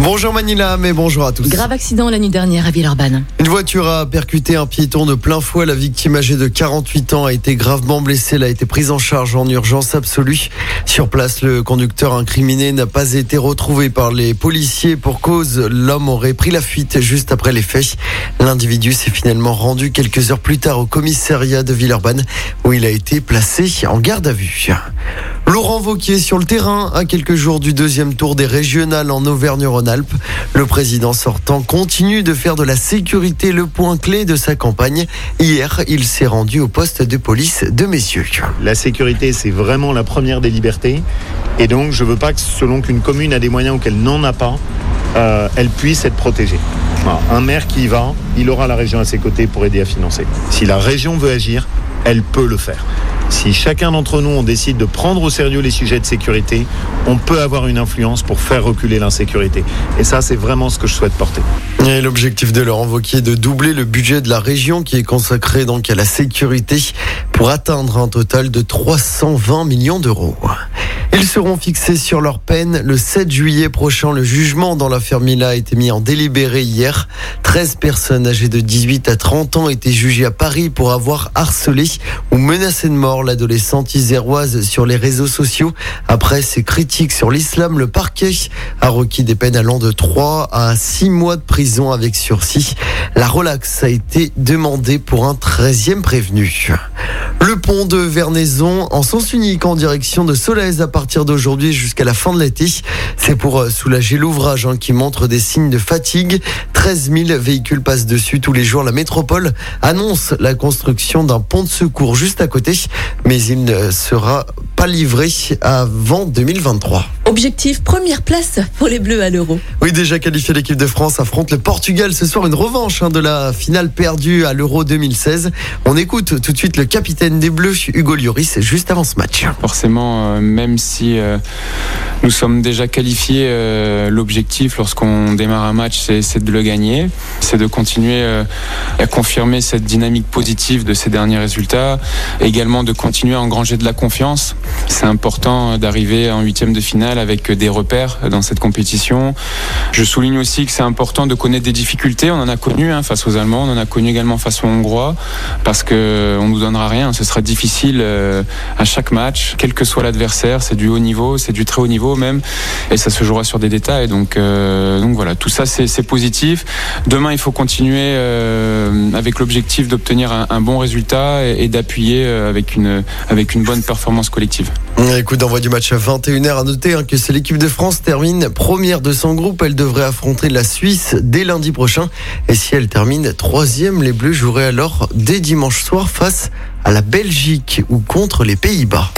Bonjour Manila, mais bonjour à tous. Grave accident la nuit dernière à Villeurbanne. Une voiture a percuté un piéton de plein fouet. La victime âgée de 48 ans a été gravement blessée. Elle a été prise en charge en urgence absolue. Sur place, le conducteur incriminé n'a pas été retrouvé par les policiers pour cause. L'homme aurait pris la fuite juste après les faits. L'individu s'est finalement rendu quelques heures plus tard au commissariat de Villeurbanne où il a été placé en garde à vue. Laurent Vauquier sur le terrain à quelques jours du deuxième tour des régionales en Auvergne-Rhône-Alpes. Le président sortant continue de faire de la sécurité le point clé de sa campagne. Hier, il s'est rendu au poste de police de Messieurs. La sécurité, c'est vraiment la première des libertés. Et donc, je veux pas que selon qu'une commune a des moyens ou qu'elle n'en a pas, euh, elle puisse être protégée. Un maire qui y va, il aura la région à ses côtés pour aider à financer. Si la région veut agir, elle peut le faire. Si chacun d'entre nous, on décide de prendre au sérieux les sujets de sécurité, on peut avoir une influence pour faire reculer l'insécurité. Et ça, c'est vraiment ce que je souhaite porter. L'objectif de Laurent Wauquiez est de doubler le budget de la région qui est consacré donc à la sécurité pour atteindre un total de 320 millions d'euros. Ils seront fixés sur leur peine le 7 juillet prochain. Le jugement dans l'affaire Mila a été mis en délibéré hier. 13 personnes âgées de 18 à 30 ans étaient jugées à Paris pour avoir harcelé ou menacé de mort l'adolescente iséroise sur les réseaux sociaux. Après ses critiques sur l'islam, le parquet a requis des peines allant de 3 à 6 mois de prison avec sursis. La relaxe a été demandée pour un 13e prévenu. Le pont de Vernaison en sens unique en direction de Solèze à partir d'aujourd'hui jusqu'à la fin de l'été. C'est pour euh, soulager l'ouvrage hein, qui montre des signes de fatigue. 13 000 véhicules passent dessus tous les jours. La métropole annonce la construction d'un pont de secours juste à côté, mais il ne sera pas livré avant 2023. Objectif première place pour les Bleus à l'Euro. Oui, déjà qualifié, l'équipe de France affronte le Portugal ce soir. Une revanche hein, de la finale perdue à l'Euro 2016. On écoute tout de suite le capitaine des Bleus, Hugo Lloris, juste avant ce match. Forcément, euh, même si euh, nous sommes déjà qualifiés, euh, l'objectif lorsqu'on démarre un match, c'est de le gagner. C'est de continuer à confirmer cette dynamique positive de ces derniers résultats. Également de continuer à engranger de la confiance. C'est important d'arriver en huitième de finale avec des repères dans cette compétition. Je souligne aussi que c'est important de connaître des difficultés. On en a connu hein, face aux Allemands, on en a connu également face aux Hongrois, parce que on nous donnera rien. Ce sera difficile euh, à chaque match, quel que soit l'adversaire. C'est du haut niveau, c'est du très haut niveau même, et ça se jouera sur des détails. Donc, euh, voilà, tout ça c'est positif. Demain, il faut continuer euh, avec l'objectif d'obtenir un, bon résultat et, d'appuyer avec une bonne performance collective. Écoute, d'envoi du match à 21h. À noter hein, que c'est l'équipe de France termine première de son groupe. Elle devrait affronter la Suisse dès lundi prochain. Et si elle termine troisième, les Bleus joueraient alors dès dimanche soir face à la Belgique ou contre les Pays-Bas.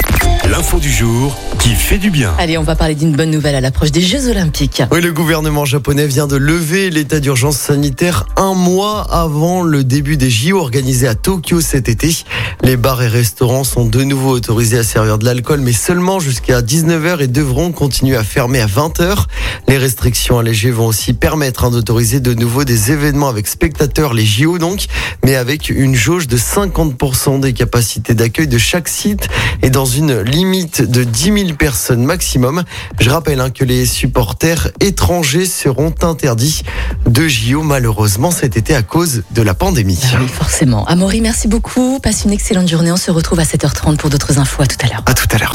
L'info du jour qui fait du bien. Allez, on va parler d'une bonne nouvelle à l'approche des Jeux Olympiques. Oui, le gouvernement japonais vient de lever l'état d'urgence sanitaire un mois avant le début des JO organisés à Tokyo cet été. Les bars et restaurants sont de nouveau autorisés à servir de l'alcool, mais seulement jusqu'à 19h et devront continuer à fermer à 20h. Les restrictions allégées vont aussi permettre hein, d'autoriser de nouveau des événements avec spectateurs, les JO donc, mais avec une jauge de 50% des capacités d'accueil de chaque site et dans une limite de 10 000 personnes maximum. Je rappelle hein, que les supporters étrangers seront interdits de JO malheureusement cet été à cause de la pandémie. Ah oui, forcément. Amaury, merci beaucoup. Passe une excellente journée. On se retrouve à 7h30 pour d'autres infos. À tout à l'heure. À tout à l'heure.